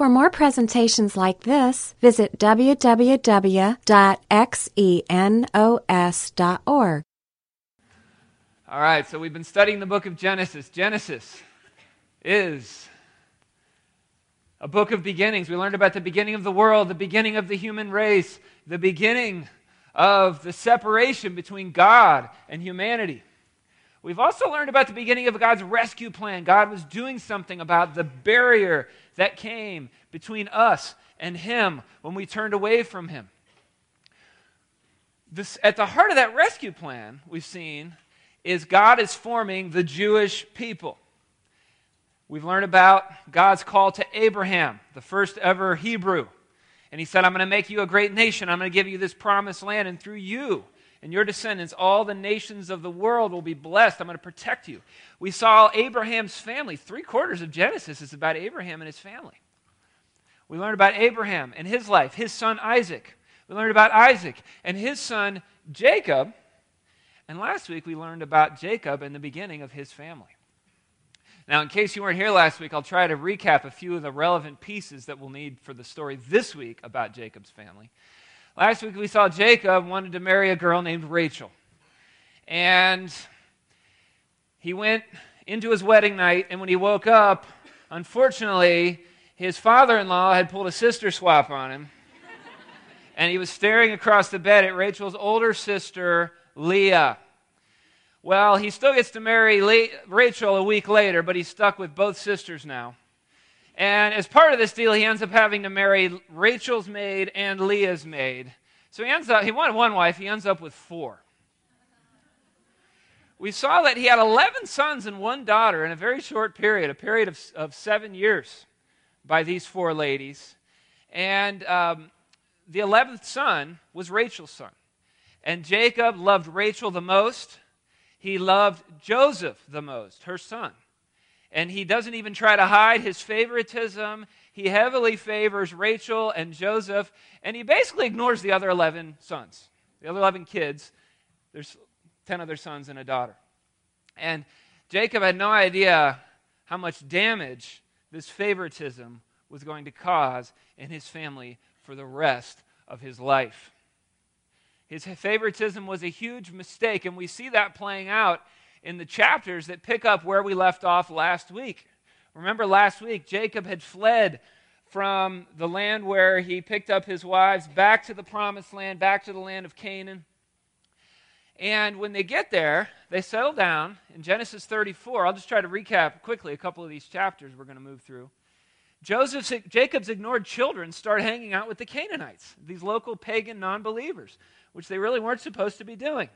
For more presentations like this, visit www.xenos.org. All right, so we've been studying the book of Genesis. Genesis is a book of beginnings. We learned about the beginning of the world, the beginning of the human race, the beginning of the separation between God and humanity. We've also learned about the beginning of God's rescue plan. God was doing something about the barrier that came between us and Him when we turned away from Him. This, at the heart of that rescue plan, we've seen, is God is forming the Jewish people. We've learned about God's call to Abraham, the first ever Hebrew. And he said, I'm going to make you a great nation. I'm going to give you this promised land, and through you, and your descendants, all the nations of the world will be blessed. I'm going to protect you. We saw Abraham's family. Three quarters of Genesis is about Abraham and his family. We learned about Abraham and his life, his son Isaac. We learned about Isaac and his son Jacob. And last week we learned about Jacob and the beginning of his family. Now, in case you weren't here last week, I'll try to recap a few of the relevant pieces that we'll need for the story this week about Jacob's family. Last week we saw Jacob wanted to marry a girl named Rachel. And he went into his wedding night, and when he woke up, unfortunately, his father in law had pulled a sister swap on him. and he was staring across the bed at Rachel's older sister, Leah. Well, he still gets to marry Le- Rachel a week later, but he's stuck with both sisters now. And as part of this deal, he ends up having to marry Rachel's maid and Leah's maid. So he ends up, he wanted one wife, he ends up with four. We saw that he had 11 sons and one daughter in a very short period, a period of, of seven years by these four ladies. And um, the 11th son was Rachel's son. And Jacob loved Rachel the most. He loved Joseph the most, her son and he doesn't even try to hide his favoritism. He heavily favors Rachel and Joseph, and he basically ignores the other 11 sons, the other 11 kids. There's 10 other sons and a daughter. And Jacob had no idea how much damage this favoritism was going to cause in his family for the rest of his life. His favoritism was a huge mistake, and we see that playing out in the chapters that pick up where we left off last week. Remember, last week, Jacob had fled from the land where he picked up his wives back to the promised land, back to the land of Canaan. And when they get there, they settle down in Genesis 34. I'll just try to recap quickly a couple of these chapters we're going to move through. Joseph, Jacob's ignored children start hanging out with the Canaanites, these local pagan non believers, which they really weren't supposed to be doing.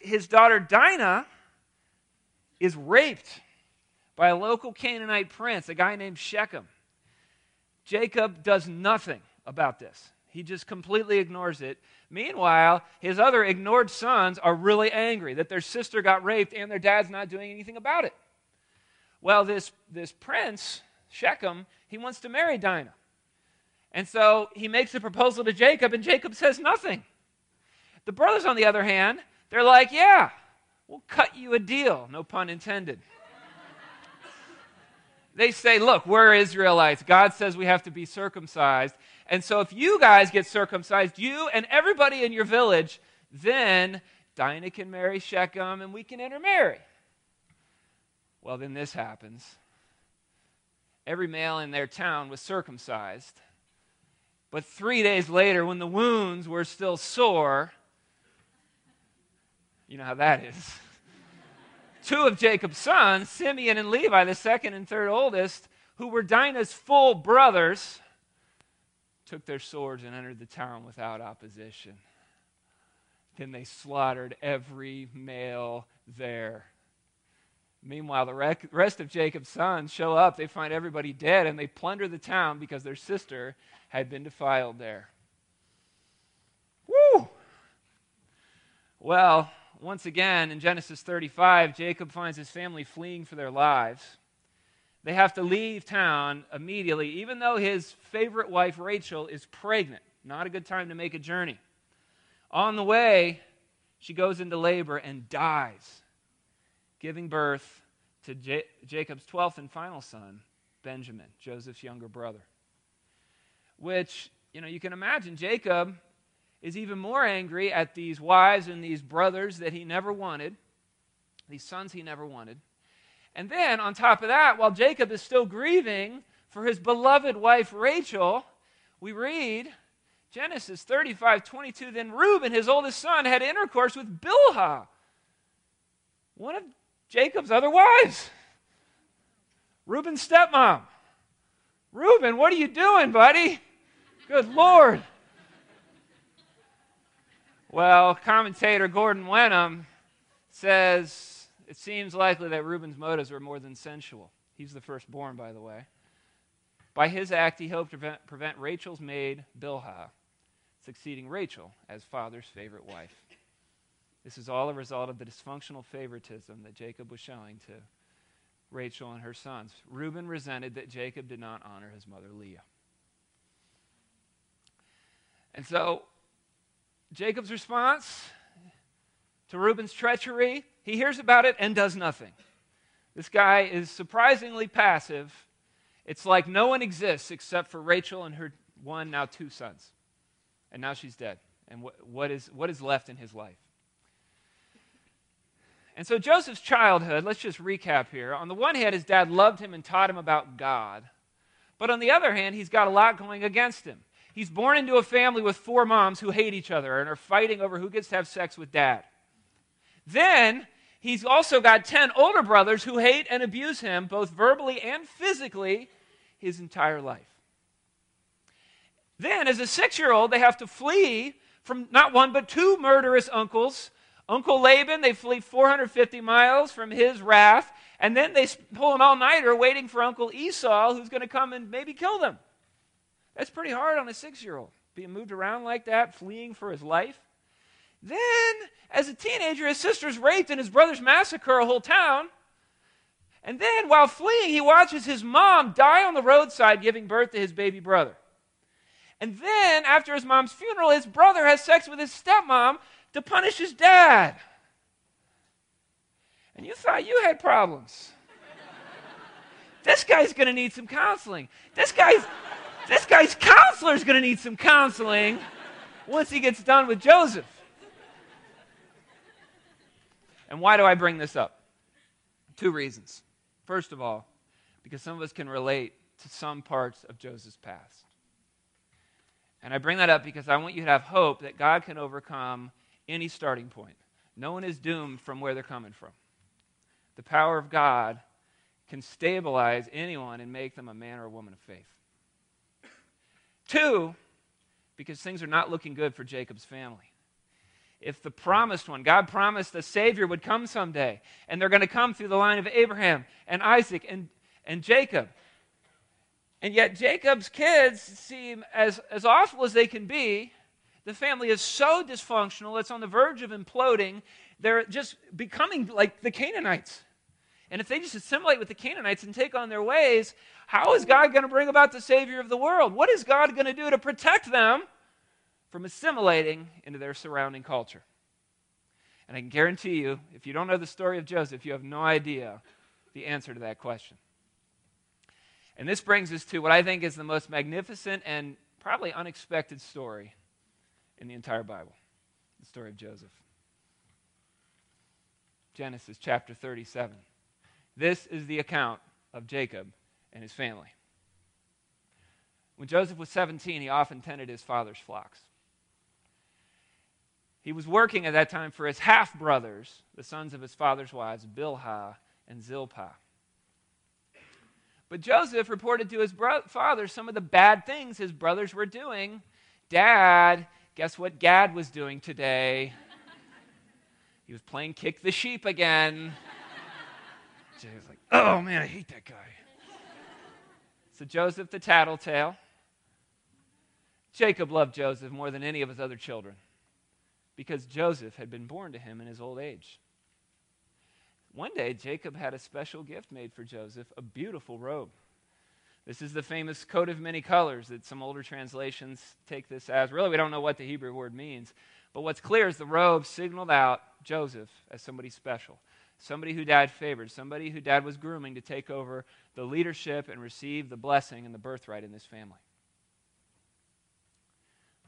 His daughter Dinah is raped by a local Canaanite prince, a guy named Shechem. Jacob does nothing about this. He just completely ignores it. Meanwhile, his other ignored sons are really angry that their sister got raped and their dad's not doing anything about it. Well, this, this prince, Shechem, he wants to marry Dinah. And so he makes a proposal to Jacob, and Jacob says nothing. The brothers, on the other hand, they're like, yeah, We'll cut you a deal, no pun intended. they say, Look, we're Israelites. God says we have to be circumcised. And so if you guys get circumcised, you and everybody in your village, then Dinah can marry Shechem and we can intermarry. Well, then this happens. Every male in their town was circumcised. But three days later, when the wounds were still sore, you know how that is. Two of Jacob's sons, Simeon and Levi, the second and third oldest, who were Dinah's full brothers, took their swords and entered the town without opposition. Then they slaughtered every male there. Meanwhile, the rest of Jacob's sons show up. They find everybody dead and they plunder the town because their sister had been defiled there. Woo! Well, once again, in Genesis 35, Jacob finds his family fleeing for their lives. They have to leave town immediately, even though his favorite wife, Rachel, is pregnant. Not a good time to make a journey. On the way, she goes into labor and dies, giving birth to J- Jacob's 12th and final son, Benjamin, Joseph's younger brother. which, you know, you can imagine Jacob is even more angry at these wives and these brothers that he never wanted, these sons he never wanted. And then, on top of that, while Jacob is still grieving for his beloved wife Rachel, we read Genesis 35 22. Then Reuben, his oldest son, had intercourse with Bilhah, one of Jacob's other wives. Reuben's stepmom. Reuben, what are you doing, buddy? Good Lord. Well, commentator Gordon Wenham says it seems likely that Reuben's motives were more than sensual. He's the firstborn, by the way. By his act, he hoped to prevent, Rachel's maid, Bilhah, succeeding Rachel as father's favorite wife. This is all a result of the dysfunctional favoritism that Jacob was showing to Rachel and her sons. Reuben resented that Jacob did not honor his mother Leah. And so Jacob's response to Reuben's treachery, he hears about it and does nothing. This guy is surprisingly passive. It's like no one exists except for Rachel and her one, now two sons. And now she's dead. And what, what, is, what is left in his life? And so Joseph's childhood, let's just recap here. On the one hand, his dad loved him and taught him about God. But on the other hand, he's got a lot going against him. He's born into a family with four moms who hate each other and are fighting over who gets to have sex with dad. Then he's also got 10 older brothers who hate and abuse him, both verbally and physically, his entire life. Then, as a six year old, they have to flee from not one but two murderous uncles. Uncle Laban, they flee 450 miles from his wrath, and then they pull an all nighter waiting for Uncle Esau, who's going to come and maybe kill them. That's pretty hard on a six year old, being moved around like that, fleeing for his life. Then, as a teenager, his sister's raped and his brothers massacre a whole town. And then, while fleeing, he watches his mom die on the roadside giving birth to his baby brother. And then, after his mom's funeral, his brother has sex with his stepmom to punish his dad. And you thought you had problems. this guy's going to need some counseling. This guy's this guy's counselor is going to need some counseling once he gets done with Joseph. And why do I bring this up? Two reasons. First of all, because some of us can relate to some parts of Joseph's past. And I bring that up because I want you to have hope that God can overcome any starting point. No one is doomed from where they're coming from. The power of God can stabilize anyone and make them a man or a woman of faith. Two, because things are not looking good for Jacob's family. If the promised one, God promised the Savior would come someday, and they're going to come through the line of Abraham and Isaac and, and Jacob. And yet, Jacob's kids seem as, as awful as they can be. The family is so dysfunctional, it's on the verge of imploding. They're just becoming like the Canaanites. And if they just assimilate with the Canaanites and take on their ways, how is God going to bring about the Savior of the world? What is God going to do to protect them from assimilating into their surrounding culture? And I can guarantee you, if you don't know the story of Joseph, you have no idea the answer to that question. And this brings us to what I think is the most magnificent and probably unexpected story in the entire Bible the story of Joseph. Genesis chapter 37. This is the account of Jacob and his family. When Joseph was 17, he often tended his father's flocks. He was working at that time for his half brothers, the sons of his father's wives, Bilhah and Zilpah. But Joseph reported to his bro- father some of the bad things his brothers were doing. Dad, guess what Gad was doing today? he was playing kick the sheep again. Jay was like, oh man, I hate that guy. So Joseph the tattletale. Jacob loved Joseph more than any of his other children because Joseph had been born to him in his old age. One day, Jacob had a special gift made for Joseph a beautiful robe. This is the famous coat of many colors that some older translations take this as. Really, we don't know what the Hebrew word means. But what's clear is the robe signaled out Joseph as somebody special somebody who dad favored, somebody who dad was grooming to take over the leadership and receive the blessing and the birthright in this family.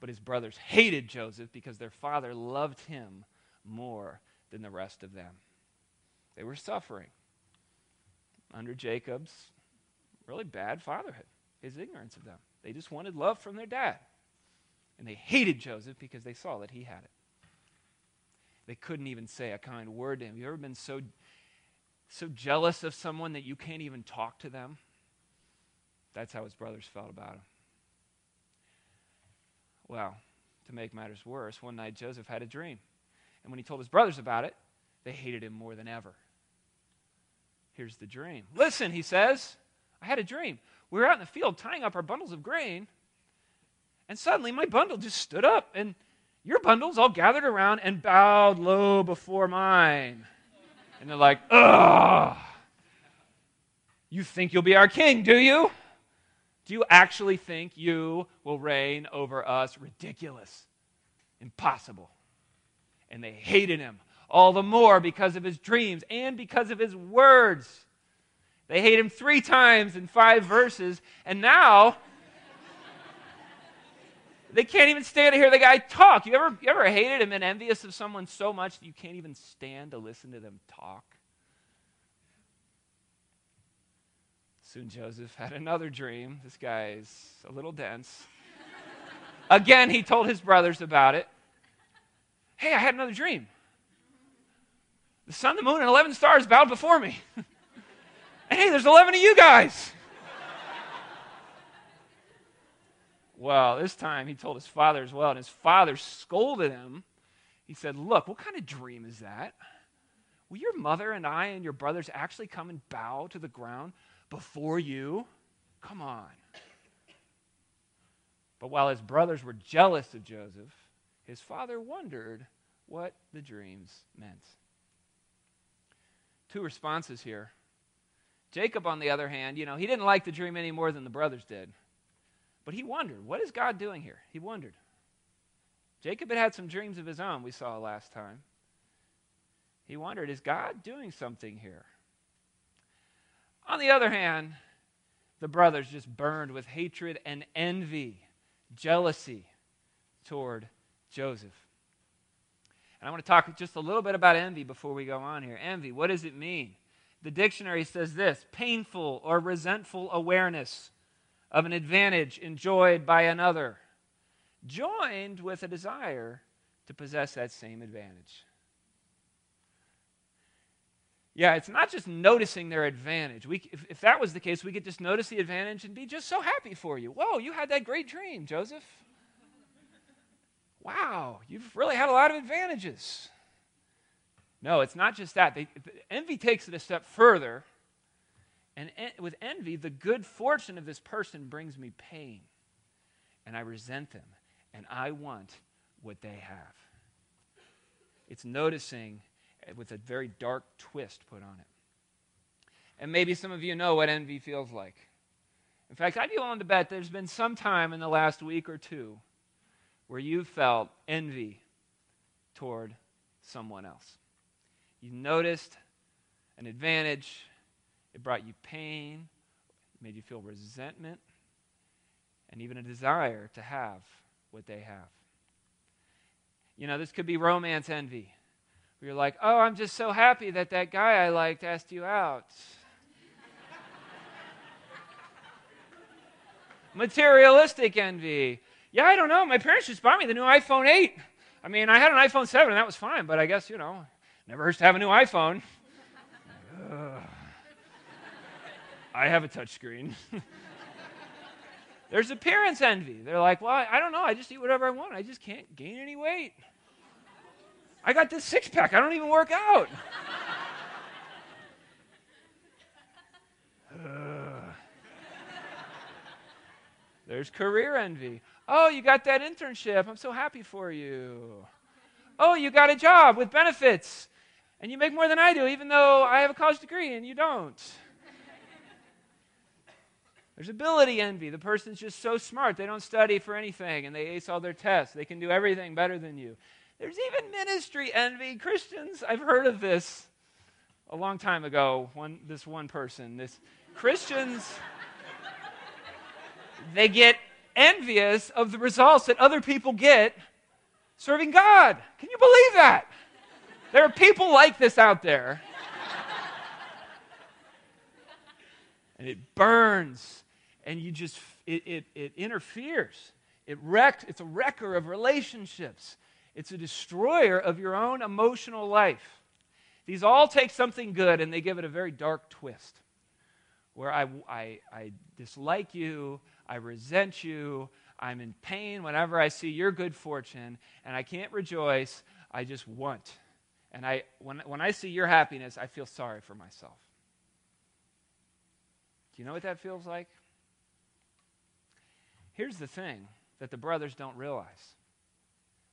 But his brothers hated Joseph because their father loved him more than the rest of them. They were suffering under Jacob's really bad fatherhood, his ignorance of them. They just wanted love from their dad. And they hated Joseph because they saw that he had it. They couldn't even say a kind word to him. You ever been so so jealous of someone that you can't even talk to them? That's how his brothers felt about him. Well, to make matters worse, one night Joseph had a dream. And when he told his brothers about it, they hated him more than ever. Here's the dream. Listen, he says, I had a dream. We were out in the field tying up our bundles of grain, and suddenly my bundle just stood up, and your bundles all gathered around and bowed low before mine. And they're like, ugh. You think you'll be our king, do you? Do you actually think you will reign over us? Ridiculous. Impossible. And they hated him all the more because of his dreams and because of his words. They hate him three times in five verses, and now they can't even stand to hear the guy talk. You ever, you ever hated him and envious of someone so much that you can't even stand to listen to them talk? Soon Joseph had another dream. This guy's a little dense. Again, he told his brothers about it. Hey, I had another dream. The sun, the moon, and 11 stars bowed before me. hey, there's 11 of you guys. Well, this time he told his father as well, and his father scolded him. He said, Look, what kind of dream is that? Will your mother and I and your brothers actually come and bow to the ground before you? Come on. But while his brothers were jealous of Joseph, his father wondered what the dreams meant. Two responses here. Jacob, on the other hand, you know, he didn't like the dream any more than the brothers did. But he wondered, what is God doing here? He wondered. Jacob had had some dreams of his own, we saw last time. He wondered, is God doing something here? On the other hand, the brothers just burned with hatred and envy, jealousy toward Joseph. And I want to talk just a little bit about envy before we go on here. Envy, what does it mean? The dictionary says this painful or resentful awareness of an advantage enjoyed by another, joined with a desire to possess that same advantage. Yeah, it's not just noticing their advantage. We, if, if that was the case, we could just notice the advantage and be just so happy for you. Whoa, you had that great dream, Joseph. Wow, you've really had a lot of advantages. No, it's not just that. They, envy takes it a step further. And en- with envy, the good fortune of this person brings me pain. And I resent them. And I want what they have. It's noticing eh, with a very dark twist put on it. And maybe some of you know what envy feels like. In fact, I'd be willing to bet there's been some time in the last week or two where you felt envy toward someone else. You noticed an advantage, it brought you pain, made you feel resentment, and even a desire to have what they have. You know, this could be romance envy you're like, oh, I'm just so happy that that guy I liked asked you out. Materialistic envy. Yeah, I don't know. My parents just bought me the new iPhone 8. I mean, I had an iPhone 7, and that was fine, but I guess, you know, never hurts to have a new iPhone. I have a touchscreen. There's appearance envy. They're like, well, I don't know. I just eat whatever I want. I just can't gain any weight. I got this six pack. I don't even work out. There's career envy. Oh, you got that internship. I'm so happy for you. Oh, you got a job with benefits. And you make more than I do, even though I have a college degree and you don't. There's ability envy. The person's just so smart. They don't study for anything and they ace all their tests. They can do everything better than you. There's even ministry envy. Christians, I've heard of this a long time ago. One, this one person, this Christians, they get envious of the results that other people get serving God. Can you believe that? There are people like this out there. And it burns, and you just, it, it, it interferes. It wrecks, it's a wrecker of relationships. It's a destroyer of your own emotional life. These all take something good and they give it a very dark twist where I, I, I dislike you, I resent you, I'm in pain whenever I see your good fortune, and I can't rejoice, I just want. And I, when, when I see your happiness, I feel sorry for myself. You know what that feels like? Here's the thing that the brothers don't realize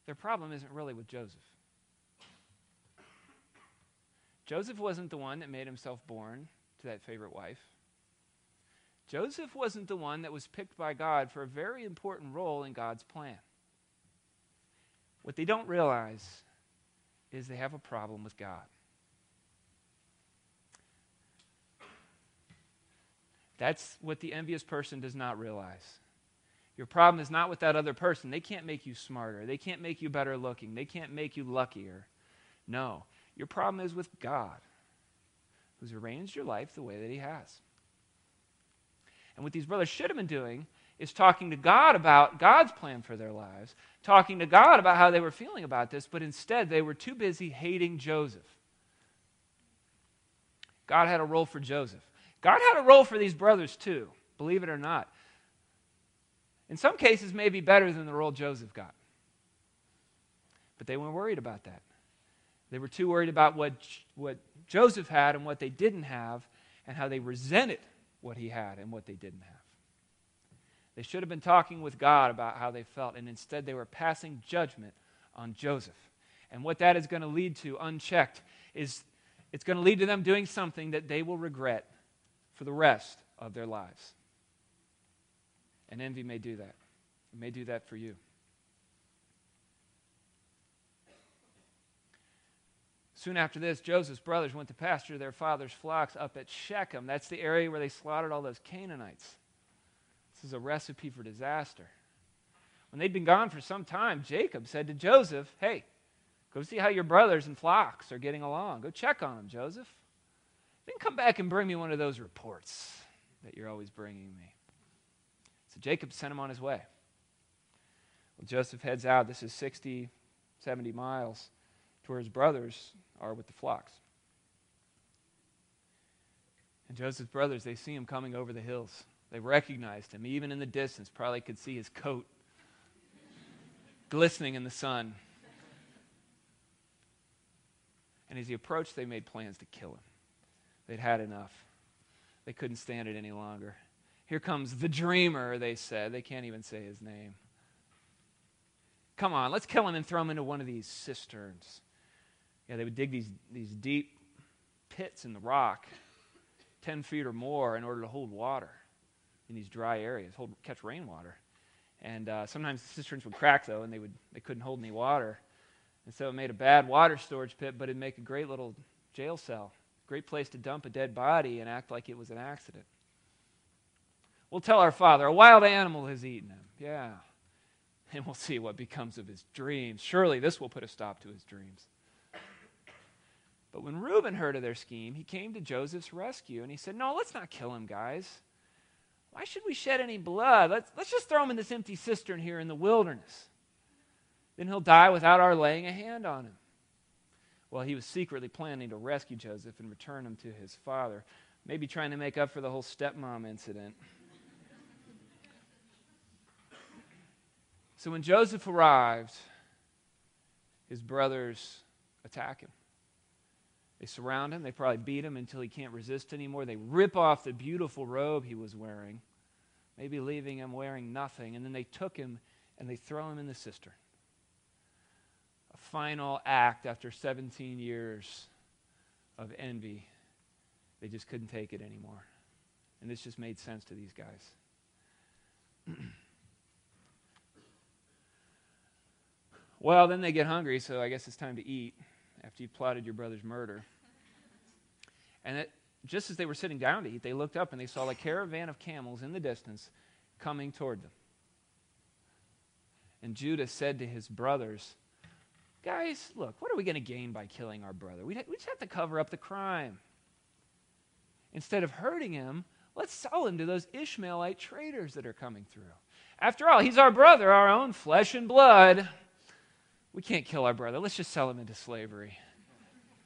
their problem isn't really with Joseph. Joseph wasn't the one that made himself born to that favorite wife. Joseph wasn't the one that was picked by God for a very important role in God's plan. What they don't realize is they have a problem with God. That's what the envious person does not realize. Your problem is not with that other person. They can't make you smarter. They can't make you better looking. They can't make you luckier. No. Your problem is with God, who's arranged your life the way that He has. And what these brothers should have been doing is talking to God about God's plan for their lives, talking to God about how they were feeling about this, but instead they were too busy hating Joseph. God had a role for Joseph. God had a role for these brothers too, believe it or not in some cases, maybe better than the role Joseph got. But they weren't worried about that. They were too worried about what, what Joseph had and what they didn't have, and how they resented what he had and what they didn't have. They should have been talking with God about how they felt, and instead they were passing judgment on Joseph. And what that is going to lead to, unchecked, is it's going to lead to them doing something that they will regret for the rest of their lives. And envy may do that. It may do that for you. Soon after this, Joseph's brothers went to pasture their father's flocks up at Shechem. That's the area where they slaughtered all those Canaanites. This is a recipe for disaster. When they'd been gone for some time, Jacob said to Joseph, Hey, go see how your brothers and flocks are getting along. Go check on them, Joseph. Then come back and bring me one of those reports that you're always bringing me. So Jacob sent him on his way. Well, Joseph heads out. This is 60, 70 miles to where his brothers are with the flocks. And Joseph's brothers, they see him coming over the hills. They recognized him. Even in the distance, probably could see his coat glistening in the sun. And as he approached, they made plans to kill him. They'd had enough. They couldn't stand it any longer. Here comes the dreamer, they said. They can't even say his name. Come on, let's kill him and throw him into one of these cisterns. Yeah, they would dig these, these deep pits in the rock, 10 feet or more, in order to hold water in these dry areas, hold, catch rainwater. And uh, sometimes the cisterns would crack, though, and they, would, they couldn't hold any water. And so it made a bad water storage pit, but it'd make a great little jail cell. Great place to dump a dead body and act like it was an accident. We'll tell our father, a wild animal has eaten him. Yeah. And we'll see what becomes of his dreams. Surely this will put a stop to his dreams. But when Reuben heard of their scheme, he came to Joseph's rescue and he said, No, let's not kill him, guys. Why should we shed any blood? Let's, let's just throw him in this empty cistern here in the wilderness. Then he'll die without our laying a hand on him. Well, he was secretly planning to rescue Joseph and return him to his father, maybe trying to make up for the whole stepmom incident. So when Joseph arrived, his brothers attack him. They surround him. They probably beat him until he can't resist anymore. They rip off the beautiful robe he was wearing, maybe leaving him wearing nothing. And then they took him and they throw him in the cistern. Final act after 17 years of envy. They just couldn't take it anymore. And this just made sense to these guys. Well, then they get hungry, so I guess it's time to eat after you've plotted your brother's murder. And it, just as they were sitting down to eat, they looked up and they saw a caravan of camels in the distance coming toward them. And Judah said to his brothers, Guys, look, what are we going to gain by killing our brother? We, we just have to cover up the crime. Instead of hurting him, let's sell him to those Ishmaelite traders that are coming through. After all, he's our brother, our own flesh and blood. We can't kill our brother. Let's just sell him into slavery.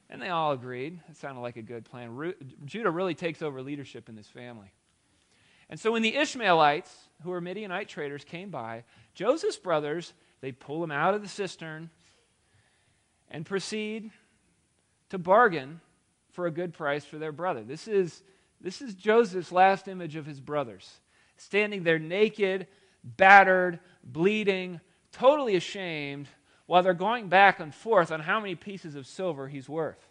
And they all agreed. It sounded like a good plan. Ru- Judah really takes over leadership in this family. And so when the Ishmaelites, who were Midianite traders, came by, Joseph's brothers, they pull him out of the cistern and proceed to bargain for a good price for their brother. This is, this is Joseph's last image of his brothers, standing there naked, battered, bleeding, totally ashamed, while they're going back and forth on how many pieces of silver he's worth.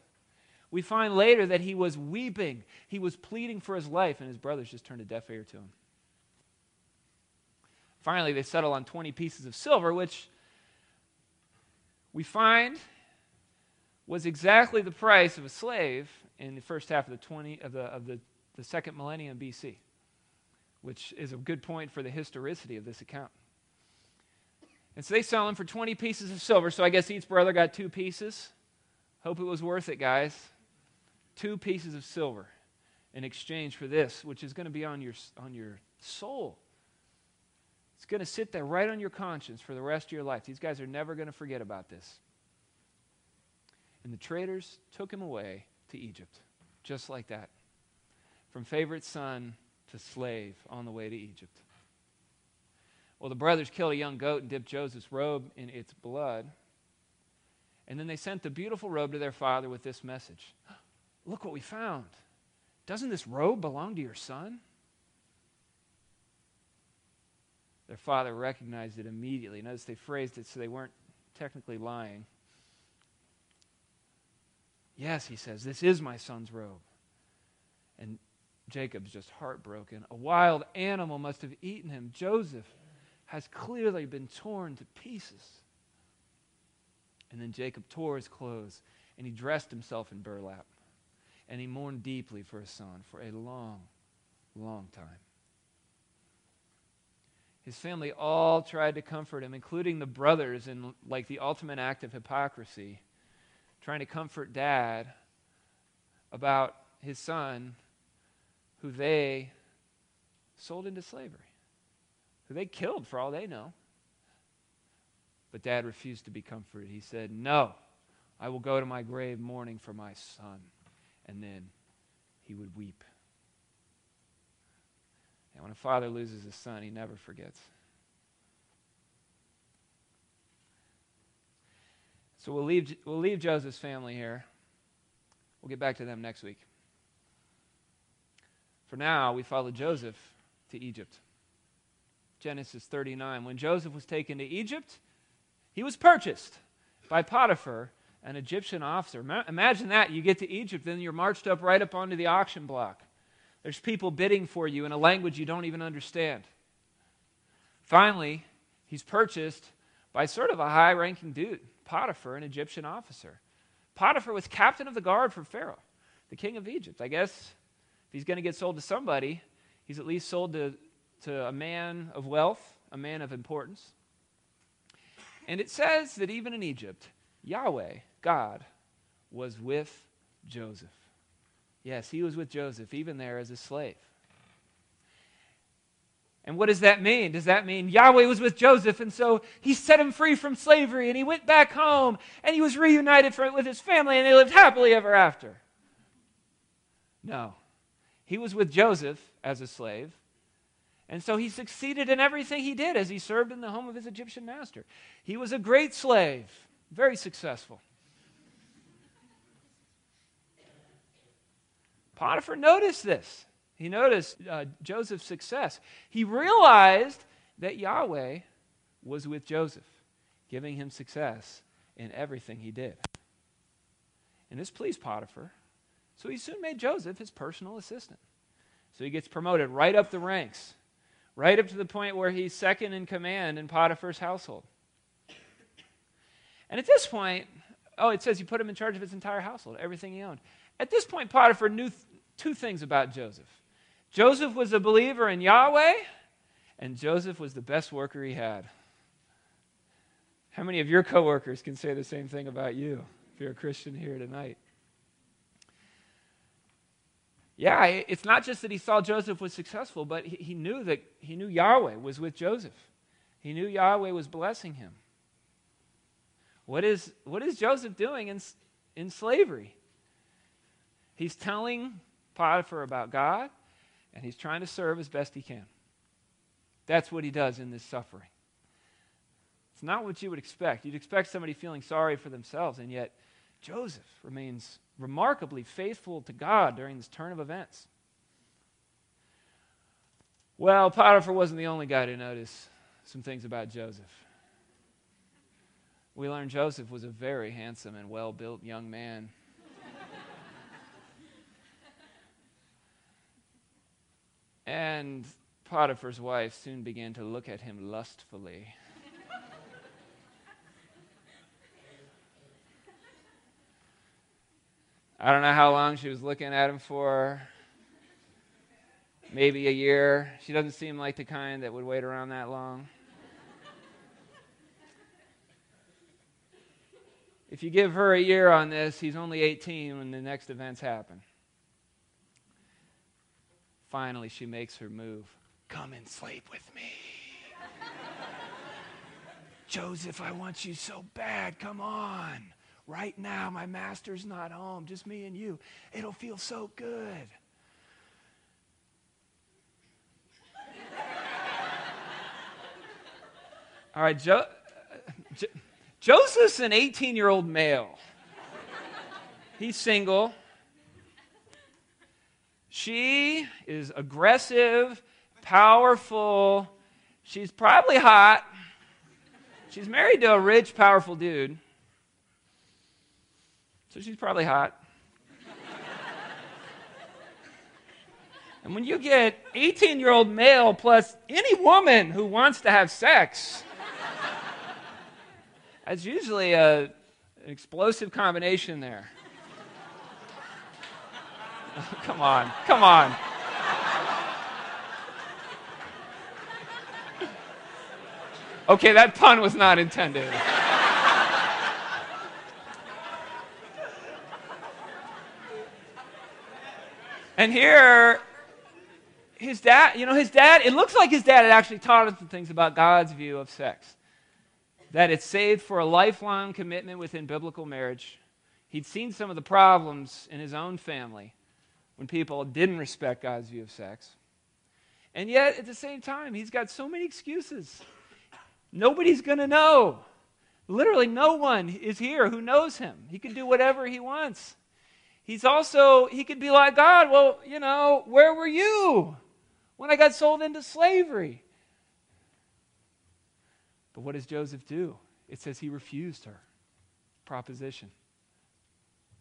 We find later that he was weeping, he was pleading for his life, and his brothers just turned a deaf ear to him. Finally, they settle on 20 pieces of silver, which we find was exactly the price of a slave in the first half of the 20 of the, of the, the second millennium BC, which is a good point for the historicity of this account. And so they sell him for 20 pieces of silver. So I guess each brother got two pieces. Hope it was worth it, guys. Two pieces of silver in exchange for this, which is going to be on your, on your soul. It's going to sit there right on your conscience for the rest of your life. These guys are never going to forget about this. And the traders took him away to Egypt, just like that. From favorite son to slave on the way to Egypt. Well, the brothers killed a young goat and dipped Joseph's robe in its blood. And then they sent the beautiful robe to their father with this message Look what we found. Doesn't this robe belong to your son? Their father recognized it immediately. Notice they phrased it so they weren't technically lying. Yes, he says, this is my son's robe. And Jacob's just heartbroken. A wild animal must have eaten him. Joseph has clearly been torn to pieces. And then Jacob tore his clothes and he dressed himself in burlap. And he mourned deeply for his son for a long, long time. His family all tried to comfort him, including the brothers, in like the ultimate act of hypocrisy trying to comfort dad about his son who they sold into slavery, who they killed for all they know. But dad refused to be comforted. He said, No, I will go to my grave mourning for my son. And then he would weep. And when a father loses a son, he never forgets. So we'll leave, we'll leave Joseph's family here. We'll get back to them next week. For now, we follow Joseph to Egypt. Genesis 39. When Joseph was taken to Egypt, he was purchased by Potiphar, an Egyptian officer. Imagine that. You get to Egypt, then you're marched up right up onto the auction block. There's people bidding for you in a language you don't even understand. Finally, he's purchased by sort of a high ranking dude. Potiphar, an Egyptian officer. Potiphar was captain of the guard for Pharaoh, the king of Egypt. I guess if he's going to get sold to somebody, he's at least sold to, to a man of wealth, a man of importance. And it says that even in Egypt, Yahweh, God, was with Joseph. Yes, he was with Joseph, even there as a slave. And what does that mean? Does that mean Yahweh was with Joseph and so he set him free from slavery and he went back home and he was reunited for, with his family and they lived happily ever after? No. He was with Joseph as a slave. And so he succeeded in everything he did as he served in the home of his Egyptian master. He was a great slave, very successful. Potiphar noticed this. He noticed uh, Joseph's success. He realized that Yahweh was with Joseph, giving him success in everything he did. And this pleased Potiphar. So he soon made Joseph his personal assistant. So he gets promoted right up the ranks, right up to the point where he's second in command in Potiphar's household. And at this point, oh, it says he put him in charge of his entire household, everything he owned. At this point, Potiphar knew th- two things about Joseph. Joseph was a believer in Yahweh, and Joseph was the best worker he had. How many of your coworkers can say the same thing about you if you're a Christian here tonight? Yeah, it's not just that he saw Joseph was successful, but he, knew that he knew Yahweh was with Joseph. He knew Yahweh was blessing him. What is, what is Joseph doing in, in slavery? He's telling Potiphar about God, and he's trying to serve as best he can. That's what he does in this suffering. It's not what you would expect. You'd expect somebody feeling sorry for themselves, and yet Joseph remains remarkably faithful to God during this turn of events. Well, Potiphar wasn't the only guy to notice some things about Joseph. We learn Joseph was a very handsome and well built young man. And Potiphar's wife soon began to look at him lustfully. I don't know how long she was looking at him for. Maybe a year. She doesn't seem like the kind that would wait around that long. If you give her a year on this, he's only 18 when the next events happen. Finally, she makes her move. Come and sleep with me. Joseph, I want you so bad. Come on. Right now, my master's not home, just me and you. It'll feel so good. All right, jo- jo- Joseph's an 18 year old male. He's single. She is aggressive, powerful. She's probably hot. She's married to a rich, powerful dude. So she's probably hot. and when you get 18 year old male plus any woman who wants to have sex, that's usually a, an explosive combination there. come on, come on. Okay, that pun was not intended. And here, his dad, you know, his dad, it looks like his dad had actually taught him some things about God's view of sex. That it's saved for a lifelong commitment within biblical marriage. He'd seen some of the problems in his own family when people didn't respect God's view of sex. And yet, at the same time, he's got so many excuses. Nobody's going to know. Literally, no one is here who knows him. He can do whatever he wants. He's also, he could be like God, well, you know, where were you when I got sold into slavery? But what does Joseph do? It says he refused her proposition.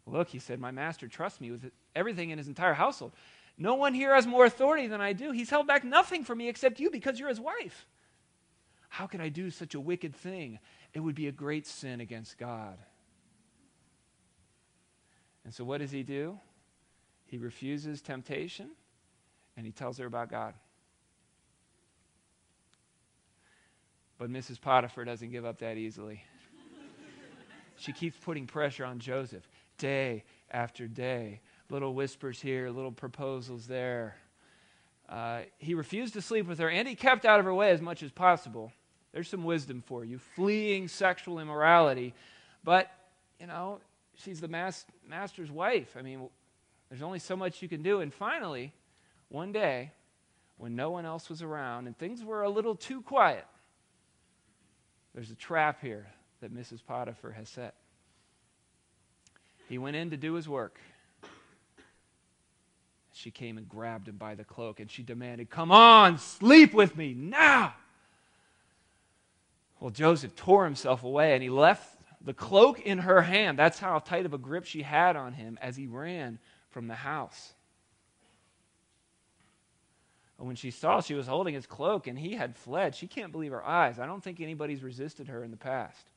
Look, he said, my master trusts me with everything in his entire household. No one here has more authority than I do. He's held back nothing from me except you because you're his wife. How could I do such a wicked thing? It would be a great sin against God. And so, what does he do? He refuses temptation and he tells her about God. But Mrs. Potiphar doesn't give up that easily. she keeps putting pressure on Joseph day after day. Little whispers here, little proposals there. Uh, he refused to sleep with her and he kept out of her way as much as possible. There's some wisdom for you, fleeing sexual immorality. But, you know, she's the mas- master's wife. I mean, there's only so much you can do. And finally, one day, when no one else was around and things were a little too quiet, there's a trap here that Mrs. Potiphar has set. He went in to do his work. She came and grabbed him by the cloak and she demanded, Come on, sleep with me now. Well, Joseph tore himself away and he left the cloak in her hand. That's how tight of a grip she had on him as he ran from the house. And When she saw she was holding his cloak and he had fled, she can't believe her eyes. I don't think anybody's resisted her in the past.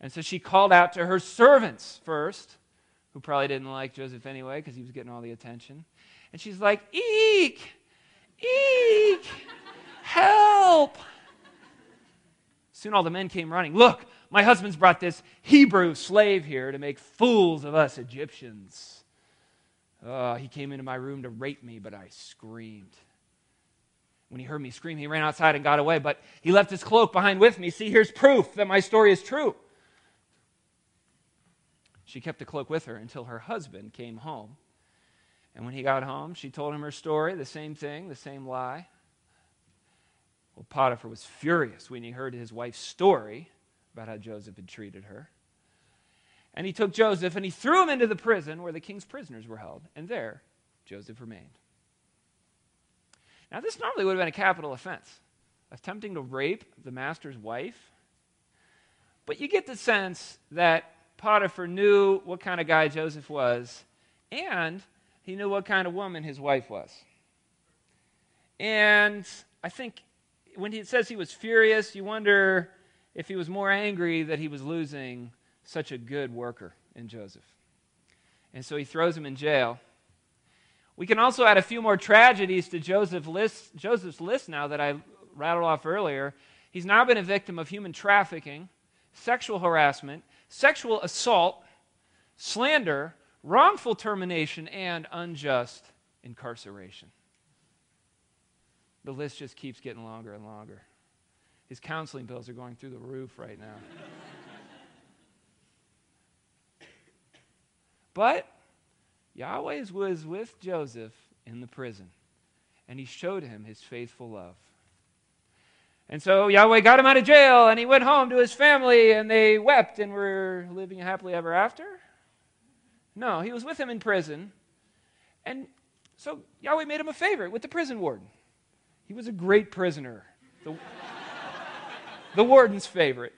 And so she called out to her servants first, who probably didn't like Joseph anyway because he was getting all the attention. And she's like, Eek! Eek! Help! Soon all the men came running. Look, my husband's brought this Hebrew slave here to make fools of us Egyptians. Oh, he came into my room to rape me, but I screamed. When he heard me scream, he ran outside and got away, but he left his cloak behind with me. See, here's proof that my story is true. She kept the cloak with her until her husband came home. And when he got home, she told him her story, the same thing, the same lie. Well, Potiphar was furious when he heard his wife's story about how Joseph had treated her. And he took Joseph and he threw him into the prison where the king's prisoners were held. And there, Joseph remained. Now, this normally would have been a capital offense attempting to rape the master's wife. But you get the sense that Potiphar knew what kind of guy Joseph was, and he knew what kind of woman his wife was. And I think when he says he was furious, you wonder if he was more angry that he was losing such a good worker in Joseph. And so he throws him in jail. We can also add a few more tragedies to Joseph list, Joseph's list now that I rattled off earlier. He's now been a victim of human trafficking, sexual harassment, sexual assault, slander, wrongful termination, and unjust incarceration. The list just keeps getting longer and longer. His counseling bills are going through the roof right now. but Yahweh was with Joseph in the prison, and he showed him his faithful love. And so Yahweh got him out of jail, and he went home to his family, and they wept and were living happily ever after. No, he was with him in prison. And so Yahweh made him a favorite with the prison warden. He was a great prisoner, the, the warden's favorite.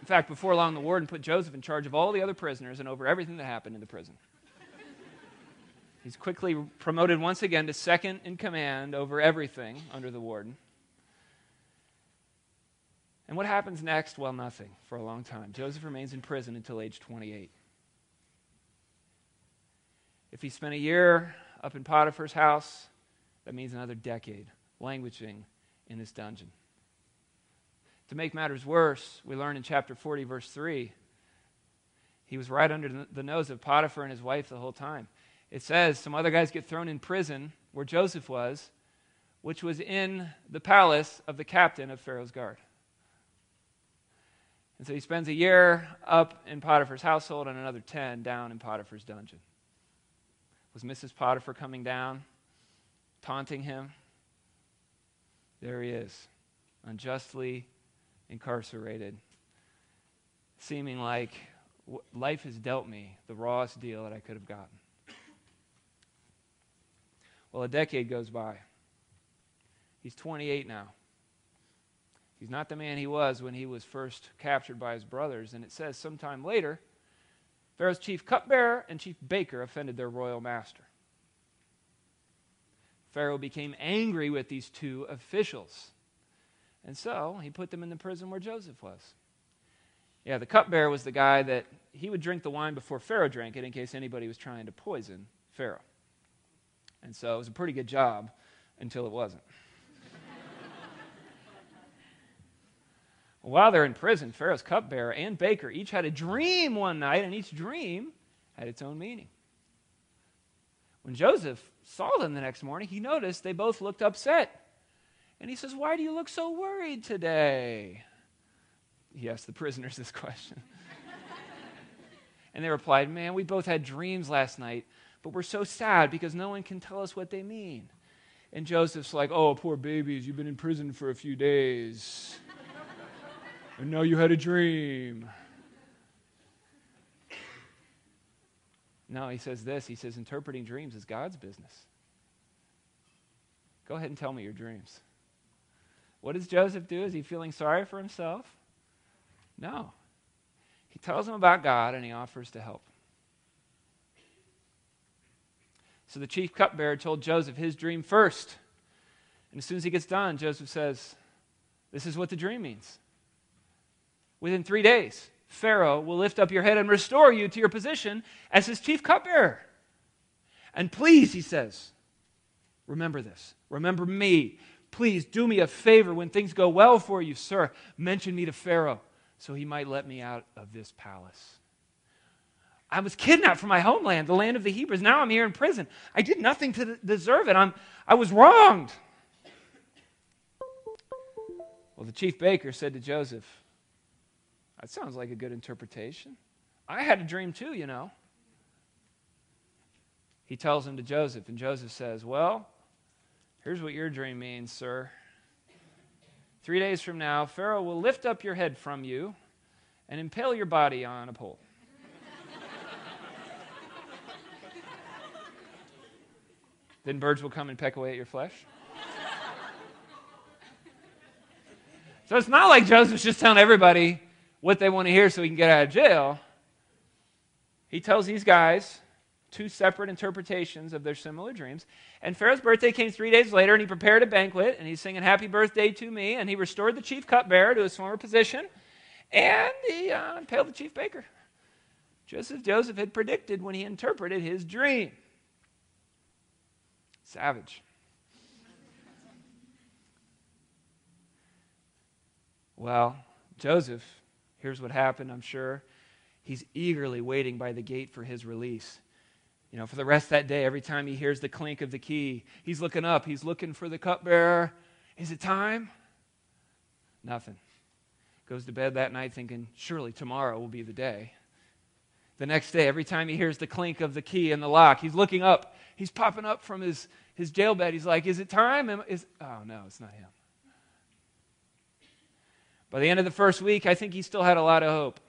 In fact, before long, the warden put Joseph in charge of all the other prisoners and over everything that happened in the prison. He's quickly promoted once again to second in command over everything under the warden. And what happens next? Well, nothing for a long time. Joseph remains in prison until age 28. If he spent a year up in Potiphar's house, that means another decade languishing in this dungeon. To make matters worse, we learn in chapter 40, verse 3, he was right under the nose of Potiphar and his wife the whole time. It says some other guys get thrown in prison where Joseph was, which was in the palace of the captain of Pharaoh's guard. And so he spends a year up in Potiphar's household and another 10 down in Potiphar's dungeon. Was Mrs. Potiphar coming down, taunting him? There he is, unjustly incarcerated, seeming like life has dealt me the rawest deal that I could have gotten. Well, a decade goes by. He's 28 now. He's not the man he was when he was first captured by his brothers. And it says sometime later, Pharaoh's chief cupbearer and chief baker offended their royal master. Pharaoh became angry with these two officials. And so he put them in the prison where Joseph was. Yeah, the cupbearer was the guy that he would drink the wine before Pharaoh drank it in case anybody was trying to poison Pharaoh. And so it was a pretty good job until it wasn't. While they're in prison, Pharaoh's cupbearer and baker each had a dream one night, and each dream had its own meaning. When Joseph saw them the next morning, he noticed they both looked upset. And he says, Why do you look so worried today? He asked the prisoners this question. and they replied, Man, we both had dreams last night, but we're so sad because no one can tell us what they mean. And Joseph's like, Oh, poor babies, you've been in prison for a few days. And know you had a dream. No, he says this. He says, interpreting dreams is God's business. Go ahead and tell me your dreams. What does Joseph do? Is he feeling sorry for himself? No. He tells him about God and he offers to help. So the chief cupbearer told Joseph his dream first. And as soon as he gets done, Joseph says, This is what the dream means. Within three days, Pharaoh will lift up your head and restore you to your position as his chief cupbearer. And please, he says, remember this. Remember me. Please do me a favor when things go well for you, sir. Mention me to Pharaoh so he might let me out of this palace. I was kidnapped from my homeland, the land of the Hebrews. Now I'm here in prison. I did nothing to deserve it. I'm, I was wronged. Well, the chief baker said to Joseph, That sounds like a good interpretation. I had a dream too, you know. He tells him to Joseph, and Joseph says, Well, here's what your dream means, sir. Three days from now, Pharaoh will lift up your head from you and impale your body on a pole. then birds will come and peck away at your flesh. so it's not like Joseph's just telling everybody what they want to hear so he can get out of jail. He tells these guys two separate interpretations of their similar dreams. And Pharaoh's birthday came three days later, and he prepared a banquet, and he's singing Happy Birthday to me, and he restored the chief cupbearer to his former position, and he uh, impaled the chief baker. As Joseph had predicted when he interpreted his dream. Savage. Well, Joseph, here's what happened, I'm sure. He's eagerly waiting by the gate for his release. You know, for the rest of that day, every time he hears the clink of the key, he's looking up. He's looking for the cupbearer. Is it time? Nothing. Goes to bed that night thinking, surely tomorrow will be the day. The next day, every time he hears the clink of the key in the lock, he's looking up. He's popping up from his, his jail bed. He's like, Is it time? Is, oh, no, it's not him. By the end of the first week, I think he still had a lot of hope.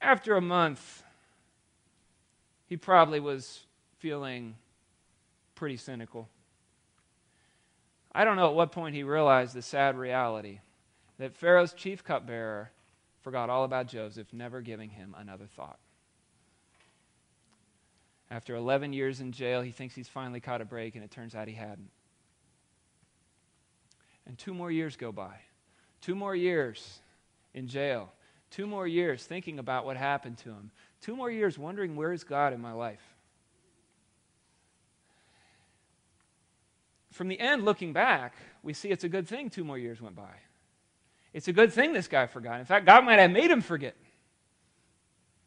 After a month, he probably was feeling pretty cynical. I don't know at what point he realized the sad reality that Pharaoh's chief cupbearer forgot all about Joseph, never giving him another thought. After 11 years in jail, he thinks he's finally caught a break, and it turns out he hadn't. And two more years go by. Two more years in jail. Two more years thinking about what happened to him. Two more years wondering where is God in my life. From the end, looking back, we see it's a good thing two more years went by. It's a good thing this guy forgot. In fact, God might have made him forget.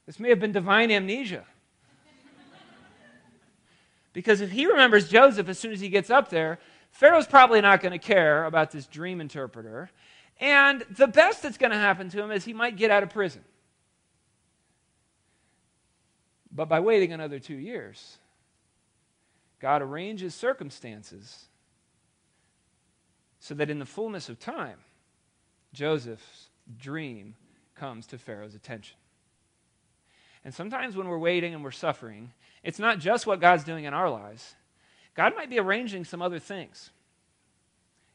This may have been divine amnesia. because if he remembers Joseph as soon as he gets up there, Pharaoh's probably not going to care about this dream interpreter. And the best that's going to happen to him is he might get out of prison. But by waiting another two years, God arranges circumstances so that in the fullness of time, Joseph's dream comes to Pharaoh's attention. And sometimes when we're waiting and we're suffering, it's not just what God's doing in our lives. God might be arranging some other things.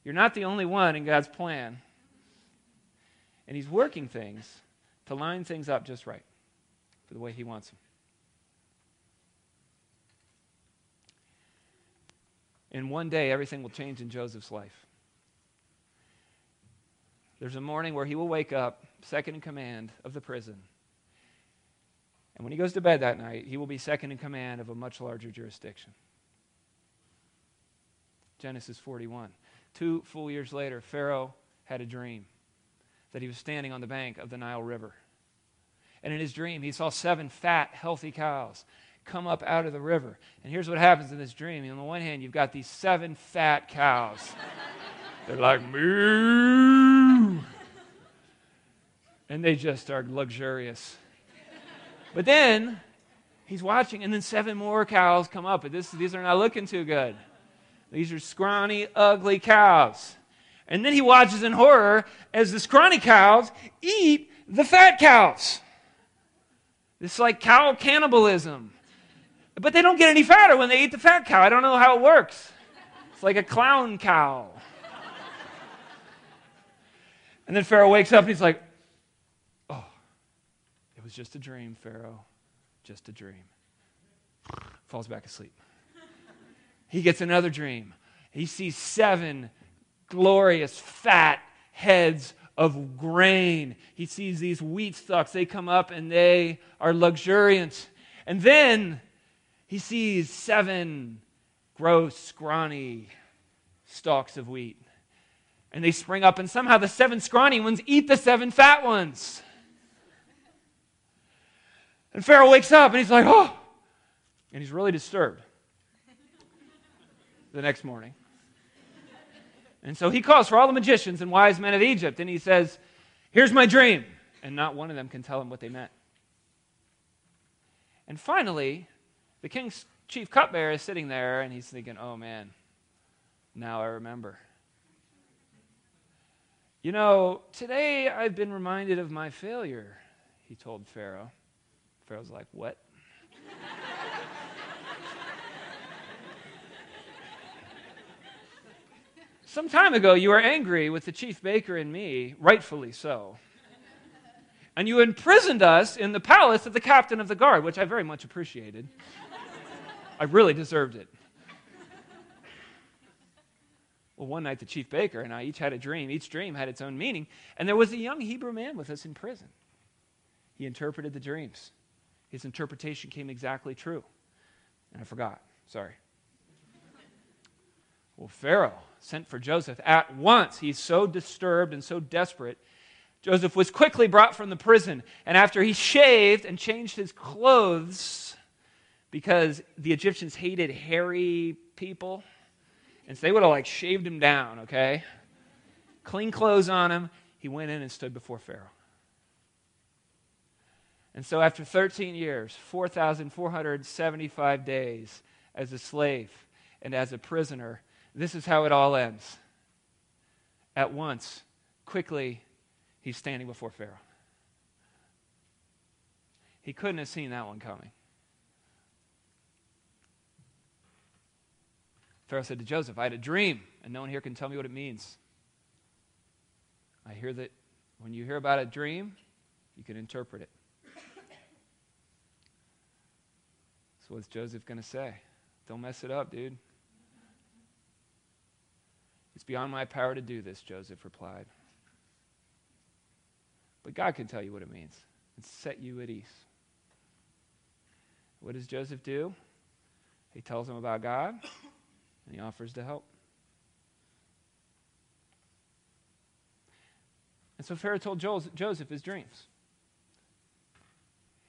You're not the only one in God's plan. And he's working things to line things up just right for the way he wants them. In one day, everything will change in Joseph's life. There's a morning where he will wake up, second in command of the prison. And when he goes to bed that night, he will be second in command of a much larger jurisdiction. Genesis 41. Two full years later, Pharaoh had a dream that he was standing on the bank of the Nile River. And in his dream, he saw seven fat, healthy cows come up out of the river. And here's what happens in this dream. On the one hand, you've got these seven fat cows. They're like, moo. And they just are luxurious. But then he's watching, and then seven more cows come up. But this, these are not looking too good. These are scrawny, ugly cows. And then he watches in horror as the scrawny cows eat the fat cows. It's like cow cannibalism. But they don't get any fatter when they eat the fat cow. I don't know how it works. It's like a clown cow. And then Pharaoh wakes up and he's like, Oh, it was just a dream, Pharaoh. Just a dream. Falls back asleep. He gets another dream. He sees seven glorious fat heads of grain. He sees these wheat stalks. They come up and they are luxuriant. And then he sees seven gross, scrawny stalks of wheat. And they spring up, and somehow the seven scrawny ones eat the seven fat ones. And Pharaoh wakes up and he's like, oh, and he's really disturbed the next morning. And so he calls for all the magicians and wise men of Egypt, and he says, Here's my dream. And not one of them can tell him what they meant. And finally, the king's chief cupbearer is sitting there, and he's thinking, Oh man, now I remember. You know, today I've been reminded of my failure, he told Pharaoh. Pharaoh's like, What? Some time ago, you were angry with the chief baker and me, rightfully so. And you imprisoned us in the palace of the captain of the guard, which I very much appreciated. I really deserved it. Well, one night the chief baker and I each had a dream. Each dream had its own meaning. And there was a young Hebrew man with us in prison. He interpreted the dreams. His interpretation came exactly true. And I forgot. Sorry. Well, Pharaoh sent for Joseph at once. He's so disturbed and so desperate. Joseph was quickly brought from the prison, and after he shaved and changed his clothes, because the Egyptians hated hairy people, and so they would have like shaved him down, okay? Clean clothes on him, he went in and stood before Pharaoh. And so, after 13 years, 4,475 days as a slave and as a prisoner, this is how it all ends. At once, quickly, he's standing before Pharaoh. He couldn't have seen that one coming. Pharaoh said to Joseph, I had a dream, and no one here can tell me what it means. I hear that when you hear about a dream, you can interpret it. So, what's Joseph going to say? Don't mess it up, dude. It's beyond my power to do this, Joseph replied. But God can tell you what it means and set you at ease. What does Joseph do? He tells him about God and he offers to help. And so Pharaoh told Joseph his dreams.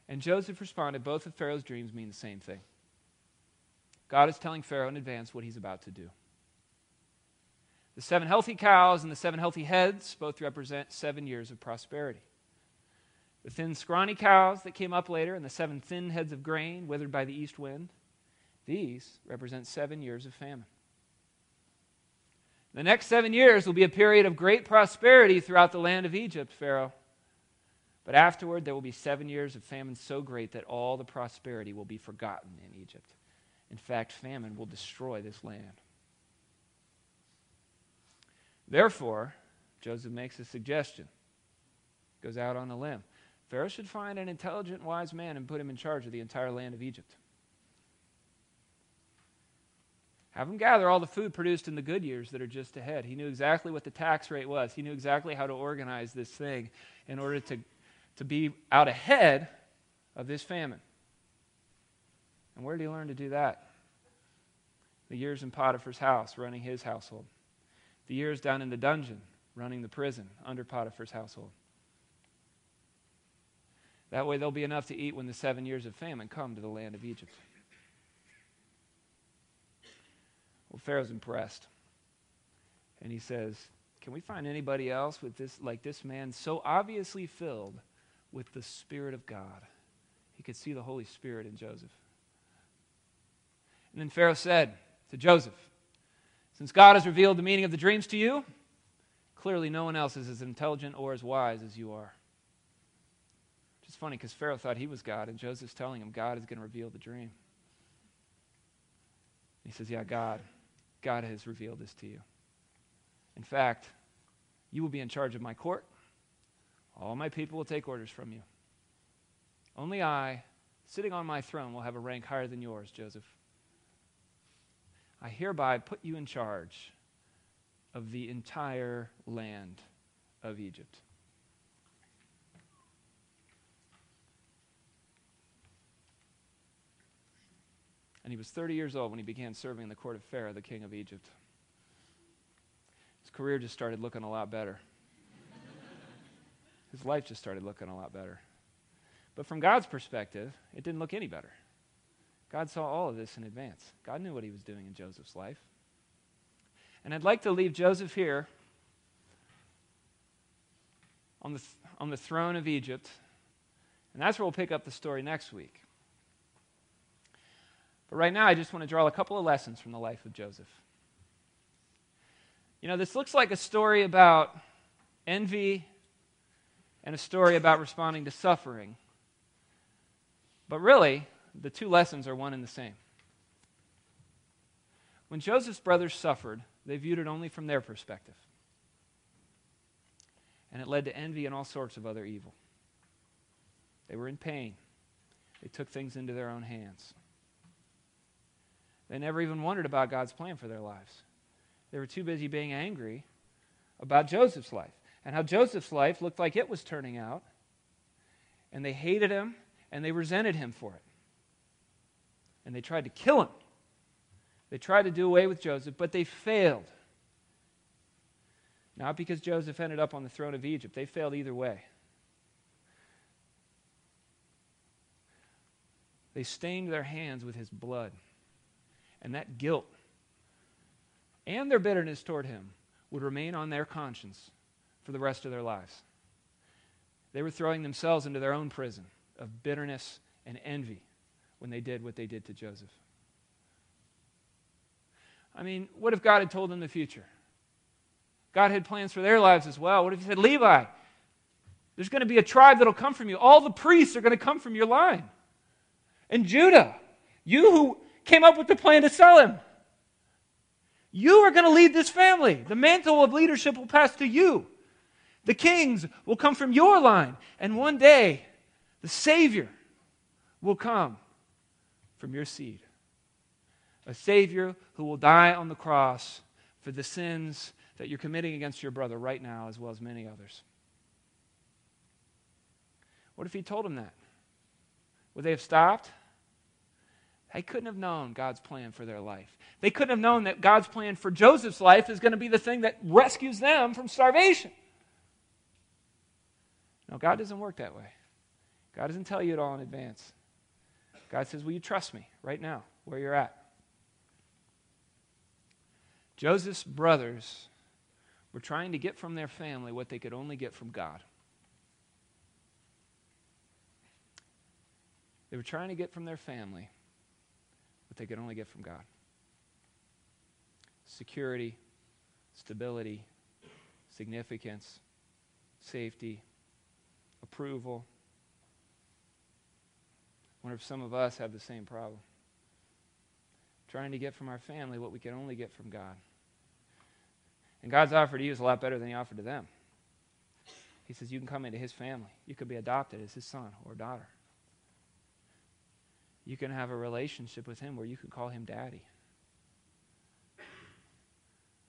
And Joseph responded, both of Pharaoh's dreams mean the same thing. God is telling Pharaoh in advance what he's about to do. The seven healthy cows and the seven healthy heads both represent seven years of prosperity. The thin, scrawny cows that came up later and the seven thin heads of grain withered by the east wind, these represent seven years of famine. The next seven years will be a period of great prosperity throughout the land of Egypt, Pharaoh. But afterward, there will be seven years of famine so great that all the prosperity will be forgotten in Egypt. In fact, famine will destroy this land. Therefore, Joseph makes a suggestion, goes out on a limb. Pharaoh should find an intelligent, wise man and put him in charge of the entire land of Egypt. Have him gather all the food produced in the good years that are just ahead. He knew exactly what the tax rate was. He knew exactly how to organize this thing in order to, to be out ahead of this famine. And where did he learn to do that? The years in Potiphar's house, running his household the years down in the dungeon, running the prison under Potiphar's household. That way, there'll be enough to eat when the seven years of famine come to the land of Egypt. Well, Pharaoh's impressed. And he says, Can we find anybody else with this, like this man, so obviously filled with the Spirit of God? He could see the Holy Spirit in Joseph. And then Pharaoh said to Joseph, since God has revealed the meaning of the dreams to you, clearly no one else is as intelligent or as wise as you are. Which is funny because Pharaoh thought he was God, and Joseph's telling him God is going to reveal the dream. He says, Yeah, God. God has revealed this to you. In fact, you will be in charge of my court. All my people will take orders from you. Only I, sitting on my throne, will have a rank higher than yours, Joseph. I hereby put you in charge of the entire land of Egypt. And he was 30 years old when he began serving in the court of Pharaoh, the king of Egypt. His career just started looking a lot better. His life just started looking a lot better. But from God's perspective, it didn't look any better. God saw all of this in advance. God knew what he was doing in Joseph's life. And I'd like to leave Joseph here on the, th- on the throne of Egypt. And that's where we'll pick up the story next week. But right now, I just want to draw a couple of lessons from the life of Joseph. You know, this looks like a story about envy and a story about responding to suffering. But really, the two lessons are one and the same. When Joseph's brothers suffered, they viewed it only from their perspective. And it led to envy and all sorts of other evil. They were in pain. They took things into their own hands. They never even wondered about God's plan for their lives. They were too busy being angry about Joseph's life and how Joseph's life looked like it was turning out. And they hated him and they resented him for it. And they tried to kill him. They tried to do away with Joseph, but they failed. Not because Joseph ended up on the throne of Egypt, they failed either way. They stained their hands with his blood. And that guilt and their bitterness toward him would remain on their conscience for the rest of their lives. They were throwing themselves into their own prison of bitterness and envy when they did what they did to Joseph. I mean, what if God had told them the future? God had plans for their lives as well. What if He said, Levi, there's going to be a tribe that'll come from you. All the priests are going to come from your line. And Judah, you who came up with the plan to sell him, you are going to lead this family. The mantle of leadership will pass to you. The kings will come from your line. And one day, the Savior will come from your seed. A Savior who will die on the cross for the sins that you're committing against your brother right now, as well as many others. What if he told him that? Would they have stopped? They couldn't have known God's plan for their life. They couldn't have known that God's plan for Joseph's life is going to be the thing that rescues them from starvation. No, God doesn't work that way. God doesn't tell you it all in advance. God says, Will you trust me right now, where you're at? Joseph's brothers were trying to get from their family what they could only get from God. They were trying to get from their family what they could only get from God security, stability, significance, safety, approval. Wonder if some of us have the same problem. Trying to get from our family what we can only get from God. And God's offer to you is a lot better than He offered to them. He says, You can come into His family. You could be adopted as His son or daughter. You can have a relationship with Him where you can call Him daddy.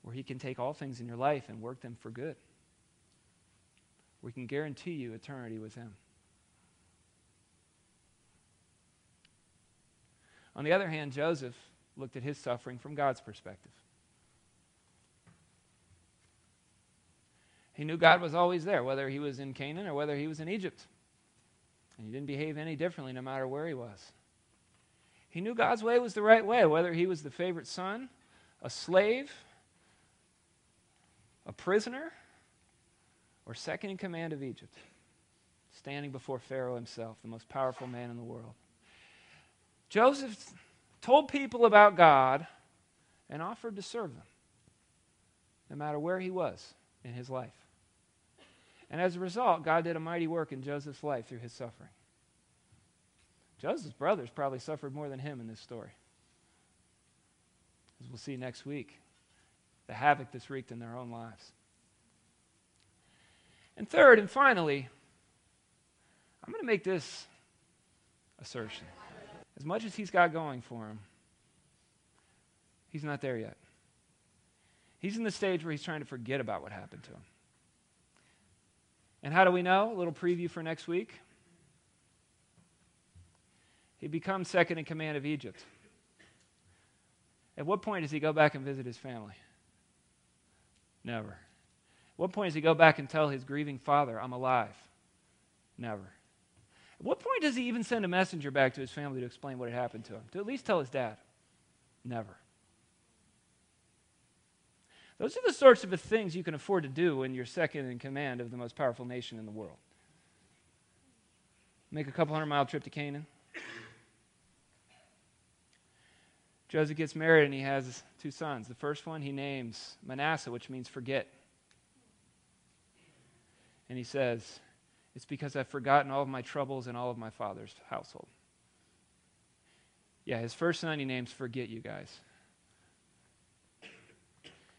Where He can take all things in your life and work them for good. We can guarantee you eternity with Him. On the other hand, Joseph looked at his suffering from God's perspective. He knew God was always there, whether he was in Canaan or whether he was in Egypt. And he didn't behave any differently no matter where he was. He knew God's way was the right way, whether he was the favorite son, a slave, a prisoner, or second in command of Egypt, standing before Pharaoh himself, the most powerful man in the world. Joseph told people about God and offered to serve them, no matter where he was in his life. And as a result, God did a mighty work in Joseph's life through his suffering. Joseph's brothers probably suffered more than him in this story. As we'll see next week, the havoc this wreaked in their own lives. And third and finally, I'm going to make this assertion. As much as he's got going for him, he's not there yet. He's in the stage where he's trying to forget about what happened to him. And how do we know? A little preview for next week. He becomes second in command of Egypt. At what point does he go back and visit his family? Never. At what point does he go back and tell his grieving father, I'm alive? Never. At what point does he even send a messenger back to his family to explain what had happened to him? To at least tell his dad? Never. Those are the sorts of things you can afford to do when you're second in command of the most powerful nation in the world. Make a couple hundred mile trip to Canaan. Joseph gets married and he has two sons. The first one he names Manasseh, which means forget. And he says, It's because I've forgotten all of my troubles and all of my father's household. Yeah, his first son he names Forget You Guys.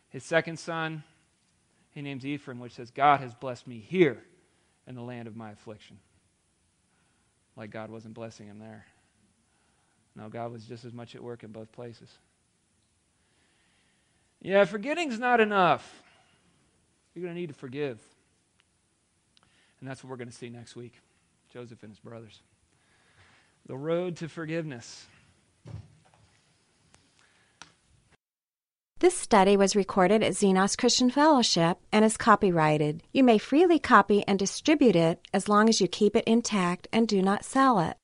His second son he names Ephraim, which says, God has blessed me here in the land of my affliction. Like God wasn't blessing him there. No, God was just as much at work in both places. Yeah, forgetting's not enough. You're going to need to forgive. And that's what we're going to see next week Joseph and his brothers. The road to forgiveness. This study was recorded at Xenos Christian Fellowship and is copyrighted. You may freely copy and distribute it as long as you keep it intact and do not sell it.